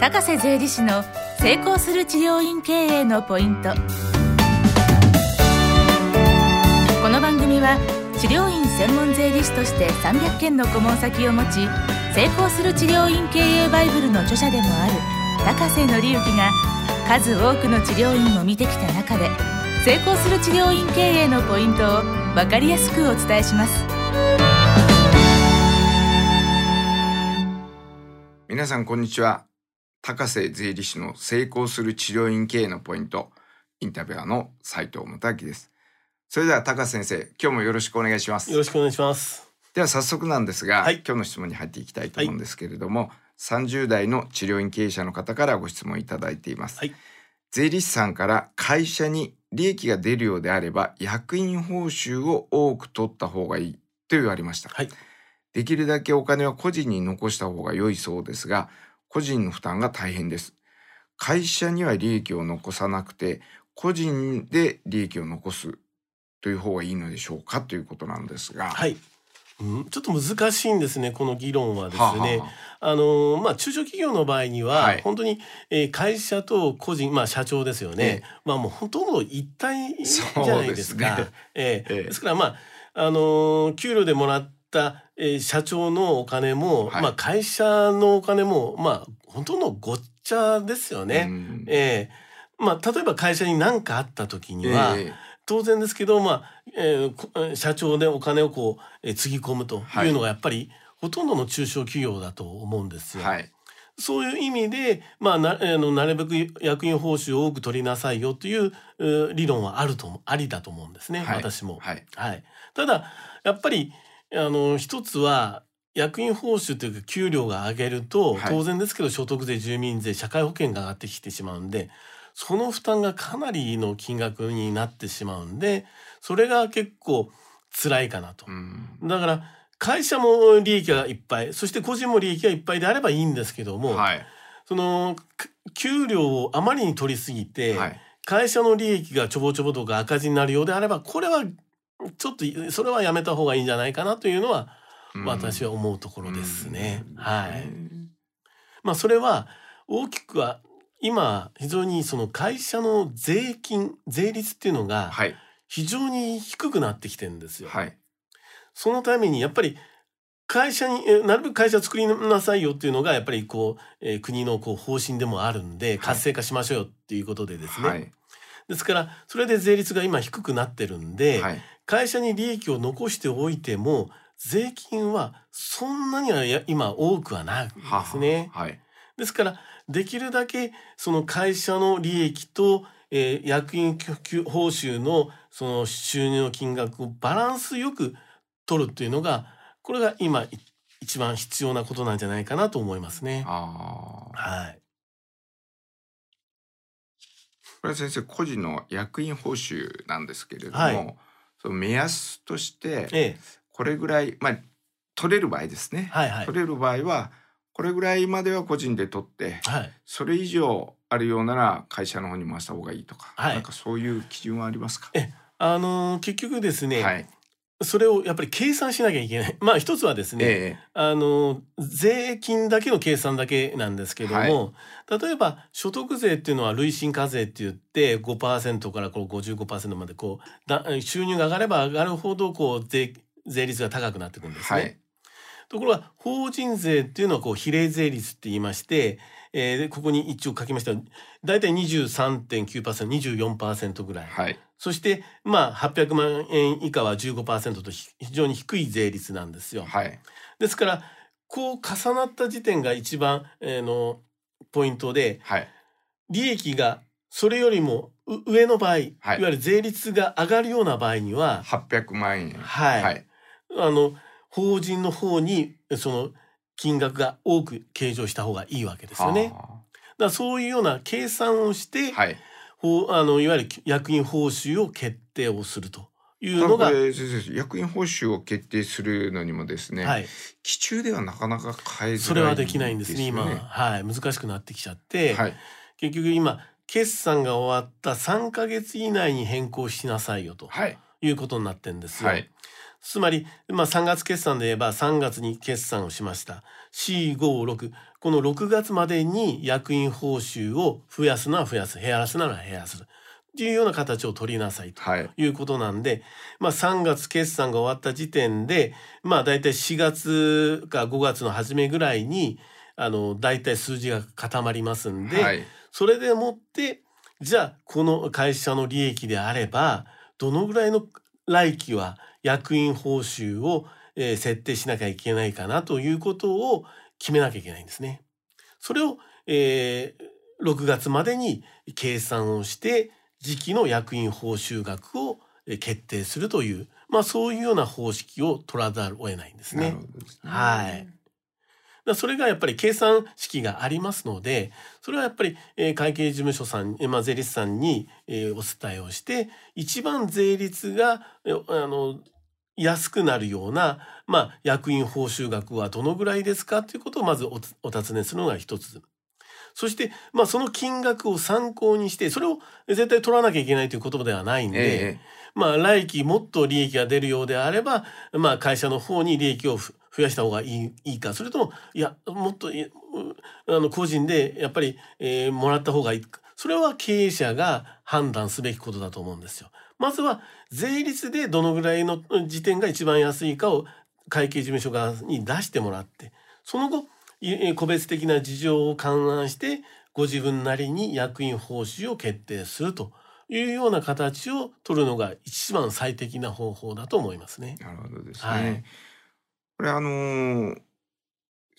高瀬税理士の成功する治療院経営のポイント。この番組は治療院専門税理士として300件の顧問先を持ち成功する治療院経営バイブルの著者でもある高瀬則之が数多くの治療院を見てきた中で成功する治療院経営のポイントを分かりやすくお伝えします。皆さんこんにちは。高瀬税理士の成功する治療院経営のポイントインタビュアーの斉藤元明です。それでは高瀬先生今日もよろしくお願いします。よろしくお願いします。では早速なんですが、はい。今日の質問に入っていきたいと思うんですけれども、30代の治療院経営者の方からご質問いただいています、はい。税理士さんから会社に利益が出るようであれば役員報酬を多く取った方がいいと言われました、はい。できるだけお金は個人に残した方が良いそうですが個人の負担が大変です。会社には利益を残さなくて個人で利益を残すという方がいいのでしょうかということなんですが。はい、うん、ちょっと難しいんですねこの議論はですね、はあはあはあ。のまあ中小企業の場合には、はい。本当に、えー会社と個人まあ社長ですよね、えまあもうほとんど一体じゃないですか。ですね。えーええ。ですからまああのー給料でもらった、えー社長のお金も、はい。まあ会社のお金もまあほとんどごっちゃですよね。うん。えーまあ例えば会社に何かあった時には、え当然ですけど、まあえー社長でお金をこう、えーつぎ込むとい。うのがやっぱり、ほとんどの中小企業だと思うんですよ。えはい。そういう意味で、まあ、なあのなるべく役員報酬を多く取りなさいよという理論はあると思ありだと思うんですね、はい。私も。はい。はい、ただやっぱりあの一つは役員報酬というか給料が上げると、はい。当然ですけど所得税住民税社会保険が上がってきてしまうんでその負担がかなりの金額になってしまうんでそれが結構辛いかなと。うん。だから会社も利益がいっぱいそして個人も利益がいっぱいであればいいんですけども、はい。そのく給料をあまりに取りすぎて、はい。会社の利益がちょぼちょぼとか赤字になるようであればこれはちょっとそれはやめた方がいいんじゃないかなというのはうん。私は思うところですね。うん。はい。まあそれは大きくは今非常にその会社の税金税率っていうのがはい。非常に低くなってきてるんですよ。はい。そのためにやっぱり会社にえなるべく会社作りなさいよっていうのがやっぱりこう、えー国のこう方針でもあるんで活性化しましょうよっていうことでですね、はい。ですからそれで税率が今低くなってるんで、はい会社に利益を残しておいても税金はそんなにはや今多くはないんですね。はいですからできるだけその会社の利益と、えー役員給報酬のその収入の金額をバランスよく取るっていうのがこれが今い一番必要なことなんじゃないかなと思いますね。ああはい。これは先生個人の役員報酬なんですけれども、はいその目安としてええ、これぐらいまあ取れる場合ですね、はいはい。取れる場合はこれぐらいまでは個人で取ってはい。それ以上あるようなら会社の方に回した方がいいとか、はい。なんかそういう基準はありますか？えあのー結局ですね、はいそれをやっぱり計算しなきゃいけない。まあ一つはですね、えあの税金だけの計算だけなんですけども、例えば所得税っていうのは累進課税って言って5%からこう55%までこうだ収入が上がれば上がるほどこう税税率が高くなっていくんですね。はい。ところが法人税っていうのはこう比例税率って言いまして、えーでここに一応書きました大体 23.9%24% ぐらい、はいそしてまあ800万円以下は15%とひ非常に低い税率なんですよ。はい。ですからこう重なった時点が一番、えーのポイントではい。利益がそれよりもう上の場合、い、はい。わゆる税率が上がるような場合には、800万円。はい。はい。あの法人の方にその金額が多く計上した方がいいわけですよね。だそういうような計算をして、ーはいあのいわゆる役員報酬を決定をするというのこが、役員報酬を決定するのにもですね、はい、基中ではなかなか変えづらいそれはできないんですねよ今、はい、難しくなってきちゃって、はい。結局今決算が終わった3ヶ月以内に変更しなさいよとはい。いうことになってんですよ。はいつまり、まあ、3月決算で言えば3月に決算をしました456この6月までに役員報酬を増やすなら増やす減らすなら減らすっていうような形を取りなさいとはい。いうことなんで、まあ、3月決算が終わった時点でまあ大体4月か5月の初めぐらいにあの大体数字が固まりますんで、はい。それでもってじゃあこの会社の利益であればどのぐらいの来期は役員報酬を、えー設定しなきゃいけないかなということを決めなきゃいけないんですね。それを、えー6月までに計算をして時期の役員報酬額をえー決定するという、まあ、そういうような方式を取らざるを得ないんですねすね。はい。それがやっぱり計算式がありますのでそれはやっぱり、えー会計事務所さん、えーまあ、税理士さんに、えーお伝えをして一番税率が、えーあの安くなるような、まあ、役員報酬額はどのぐらいですかということをまずお尋ねするのが一つ。そして、まあ、その金額を参考にしてそれを絶対取らなきゃいけないということではないんで、ええまあ、来期もっと利益が出るようであれば、まあ、会社の方に利益をふ増やした方がいいいいかそれともいやもっとあの個人でやっぱり、えーもらった方がいいかそれは経営者が判断すべきことだと思うんですよ。まずは税率でどのぐらいの時点が一番安いかを会計事務所側に出してもらってその後個別的な事情を勘案してご自分なりに役員報酬を決定するというような形を取るのが一番最適な方法だと思いますね。なるほどですね。はいこれあのー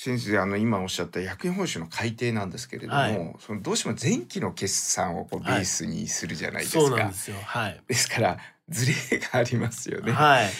先生あの今おっしゃった役員報酬の改定なんですけれども、はいそのどうしても前期の決算をこうベはいースにするじゃないですか。そうなんですよ。はい。ですからズレがありますよね。はい。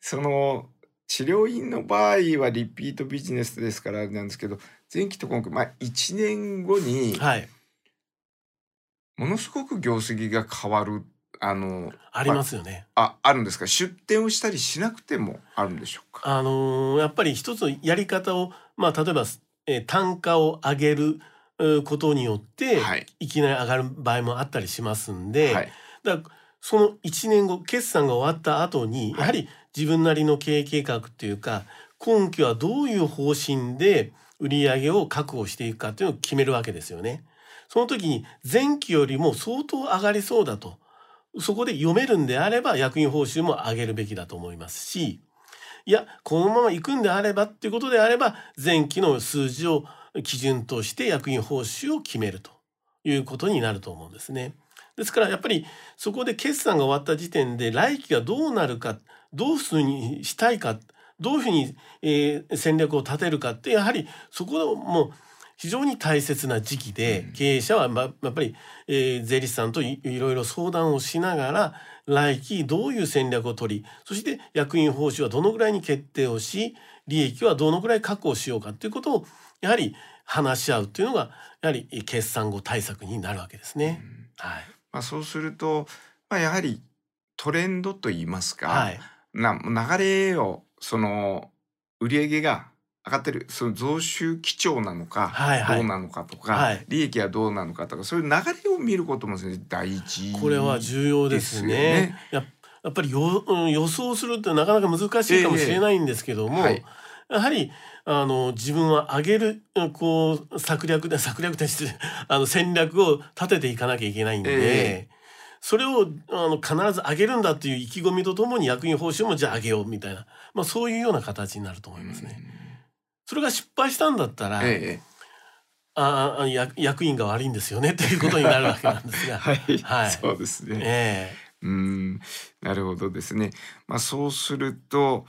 その治療院の場合はリピートビジネスですからあれなんですけど前期と今期まあ1年後にはい。ものすごく業績が変わるあのありますよね。ああるんですか？出店をしたりしなくてもあるんでしょうか？あのーやっぱり一つのやり方を、まあ、例えば、えー単価を上げるえーことによって、はいい、きなり上がる場合もあったりしますんで、はいだからその1年後決算が終わった後にはいやはり自分なりの経営計画っていうか今期はどういう方針で売り上げを確保していくかっていうのを決めるわけですよね。その時に前期よりも相当上がりそうだとそこで読めるんであれば役員報酬も上げるべきだと思いますしいやこのまま行くんであればっていうことであれば前期の数字を基準として役員報酬を決めるということになると思うんですね。ですからやっぱりそこで決算が終わった時点で来期がどうなるかどういうふうにしたいかどういうふうに、戦略を立てるかってやはりそこも非常に大切な時期で、うん。経営者は、ま、やっぱり、えー税理士さんといいろいろ相談をしながら来期どういう戦略を取りそして役員報酬はどのぐらいに決定をし利益はどのぐらい確保しようかということをやはり話し合うというのがやはり決算後対策になるわけですね。うん。はい、まあ、そうすると、まあ、やはりトレンドといいますか、はい。な流れをその売上が上がってるその増収基調なのか、はいはい。どうなのかとか、はい。利益はどうなのかとかそういう流れを見ることも大事これは重要ですね。ややっぱりよ、うん予想するってなかなか難しいかもしれないんですけども、ええはい。やはりあの自分は上げるうんこう策略で策略としてあの戦略を立てていかなきゃいけないんで、えそれをあの必ず上げるんだっていう意気込みとともに役員報酬もじゃあ上げようみたいな、まあ、そういうような形になると思いますね。それが失敗したんだったら、うんええ。ああ役役員が悪いんですよね っていうことになるわけなんですが。はい、はい。そうですね。えうん。なるほどですね。まあそうすると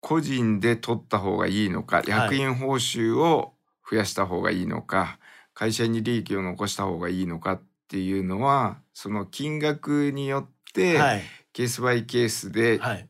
個人で取った方がいいのか役員報酬を増やした方がいいのか、会社に利益を残した方がいいのかっていうのはその金額によってえはい。ケースバイケースではい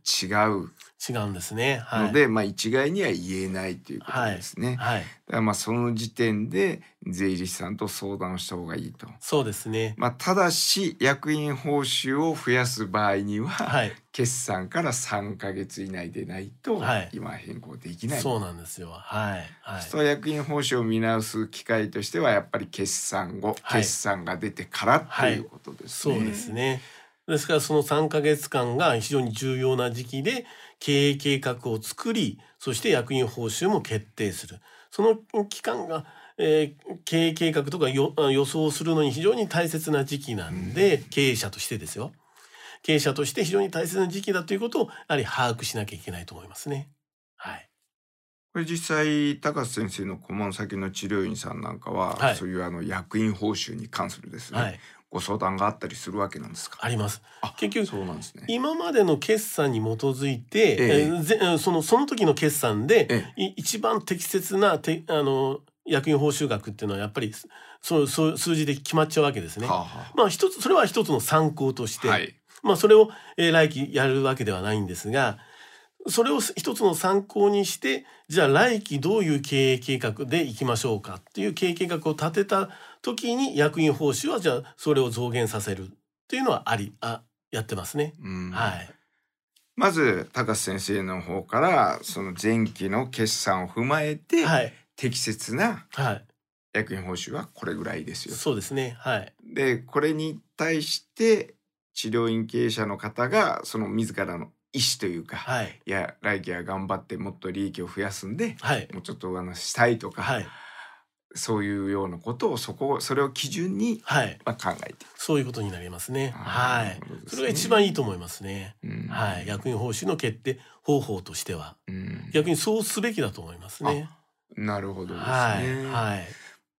違うんですね。はい、ので、まあ一概には言えないということですね。はい、だからまあその時点で税理士さんと相談をした方がいいと。そうですね。まあ、ただし役員報酬を増やす場合には、はい、決算から3ヶ月以内でないと、はい今変更できない。そうなんですよ。はい、はい、そう役員報酬を見直す機会としてはやっぱり決算後、はい決算が出てからっていうことですね。そうですね。ですからその3ヶ月間が非常に重要な時期で経営計画を作りそして役員報酬も決定する。その期間が、えー、経営計画とか予予想するのに非常に大切な時期なんで、うん、経営者としてですよ。経営者として非常に大切な時期だということをやはり把握しなきゃいけないと思いますね。はい。これ実際高瀬先生の顧問先の治療院さんなんかは、はい、そういうあの役員報酬に関するですね、はい、ご相談があったりするわけなんですか？あります。結局そうなんです、ね、今までの決算に基づいて、ええ。ー、そのその時の決算で、ええ、一番適切なてあの役員報酬額っていうのはやっぱりそうそう数字で決まっちゃうわけですね。はあはあ、まあ一つそれは一つの参考として、はい、まあそれを、えー、来期やるわけではないんですがそれを一つの参考にしてじゃあ来期どういう経営計画でいきましょうかっていう経営計画を立てた時に役員報酬はじゃあそれを増減させるっていうのはありあやってますね。はい。まず高瀬先生の方からその前期の決算を踏まえて、はい、適切な役員報酬はこれぐらいですよ。そうですね。はい。でこれに対して治療院経営者の方がその自らの意思というか、はい、いや来期は頑張ってもっと利益を増やすんで、はい、もうちょっとあのしたいとか、はい、そういうようなことをそこそれを基準に、はい。まあ、考えてそういうことになりますね。はい、ね、それが一番いいと思いますね。うん、はい、役員報酬の決定方法としては、うん、逆にそうすべきだと思いますね。なるほどですね。はい、はい。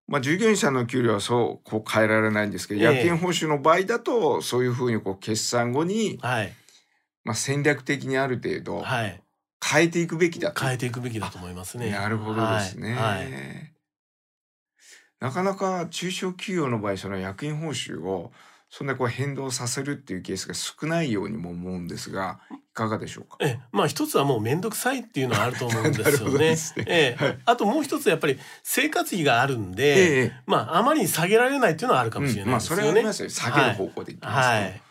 まあ、従業員さんの給料はそうこう変えられないんですけど、えー、夜勤報酬の場合だとそういうふうにこう決算後に、はい、まあ、戦略的にある程度変えていくべきだと、変えていくべきだと思いますね。なるほどですね。はい、なかなか中小企業の場合その役員報酬をそんなこう変動させるっていうケースが少ないようにも思うんですがい。かがでしょうか？えまあ一つはもう面倒くさいっていうのはあると思うんですよね。ね。えはい、あともう一つやっぱり生活費があるんで、ええ、まああまりに下げられないっていうのはあるかもしれないですよね。うん、まあそれはありますよ。下げる方向でいきますと。はい。はい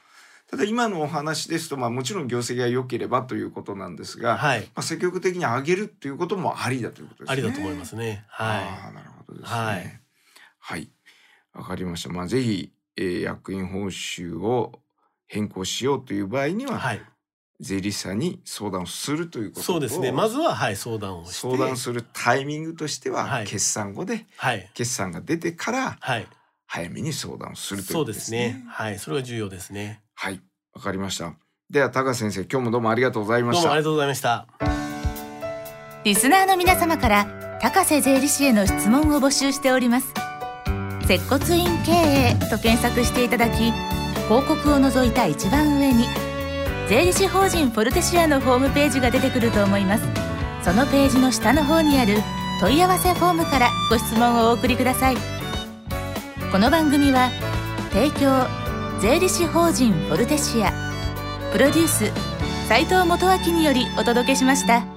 ただ今のお話ですと、まあ、もちろん業績が良ければということなんですが、はい、まあ、積極的に上げるっていうこともありだということですね。ありだと思いますね。はい。あなるほどですね。はい。はい、わかりました。まあ、ぜひ、えー、役員報酬を変更しようという場合には、はい、税理士さんに相談をするということそうですね。まずは、はい、相談を相談するタイミングとしては、はい、決算後で、はい、決算が出てから、はい、早めに相談をするということですね。そうですね。はい、それが重要ですね。はい、わかりました。では高先生、今日もどうもありがとうございました。どうもありがとうございました。リスナーの皆様から高瀬税理士への質問を募集しております。接骨院経営と検索していただき、広告を除いた一番上に税理士法人フォルテシアのホームページが出てくると思います。そのページの下の方にある問い合わせフォームからご質問をお送りください。この番組は提供税理士法人フォルテシアプロデュース斉藤元明によりお届けしました。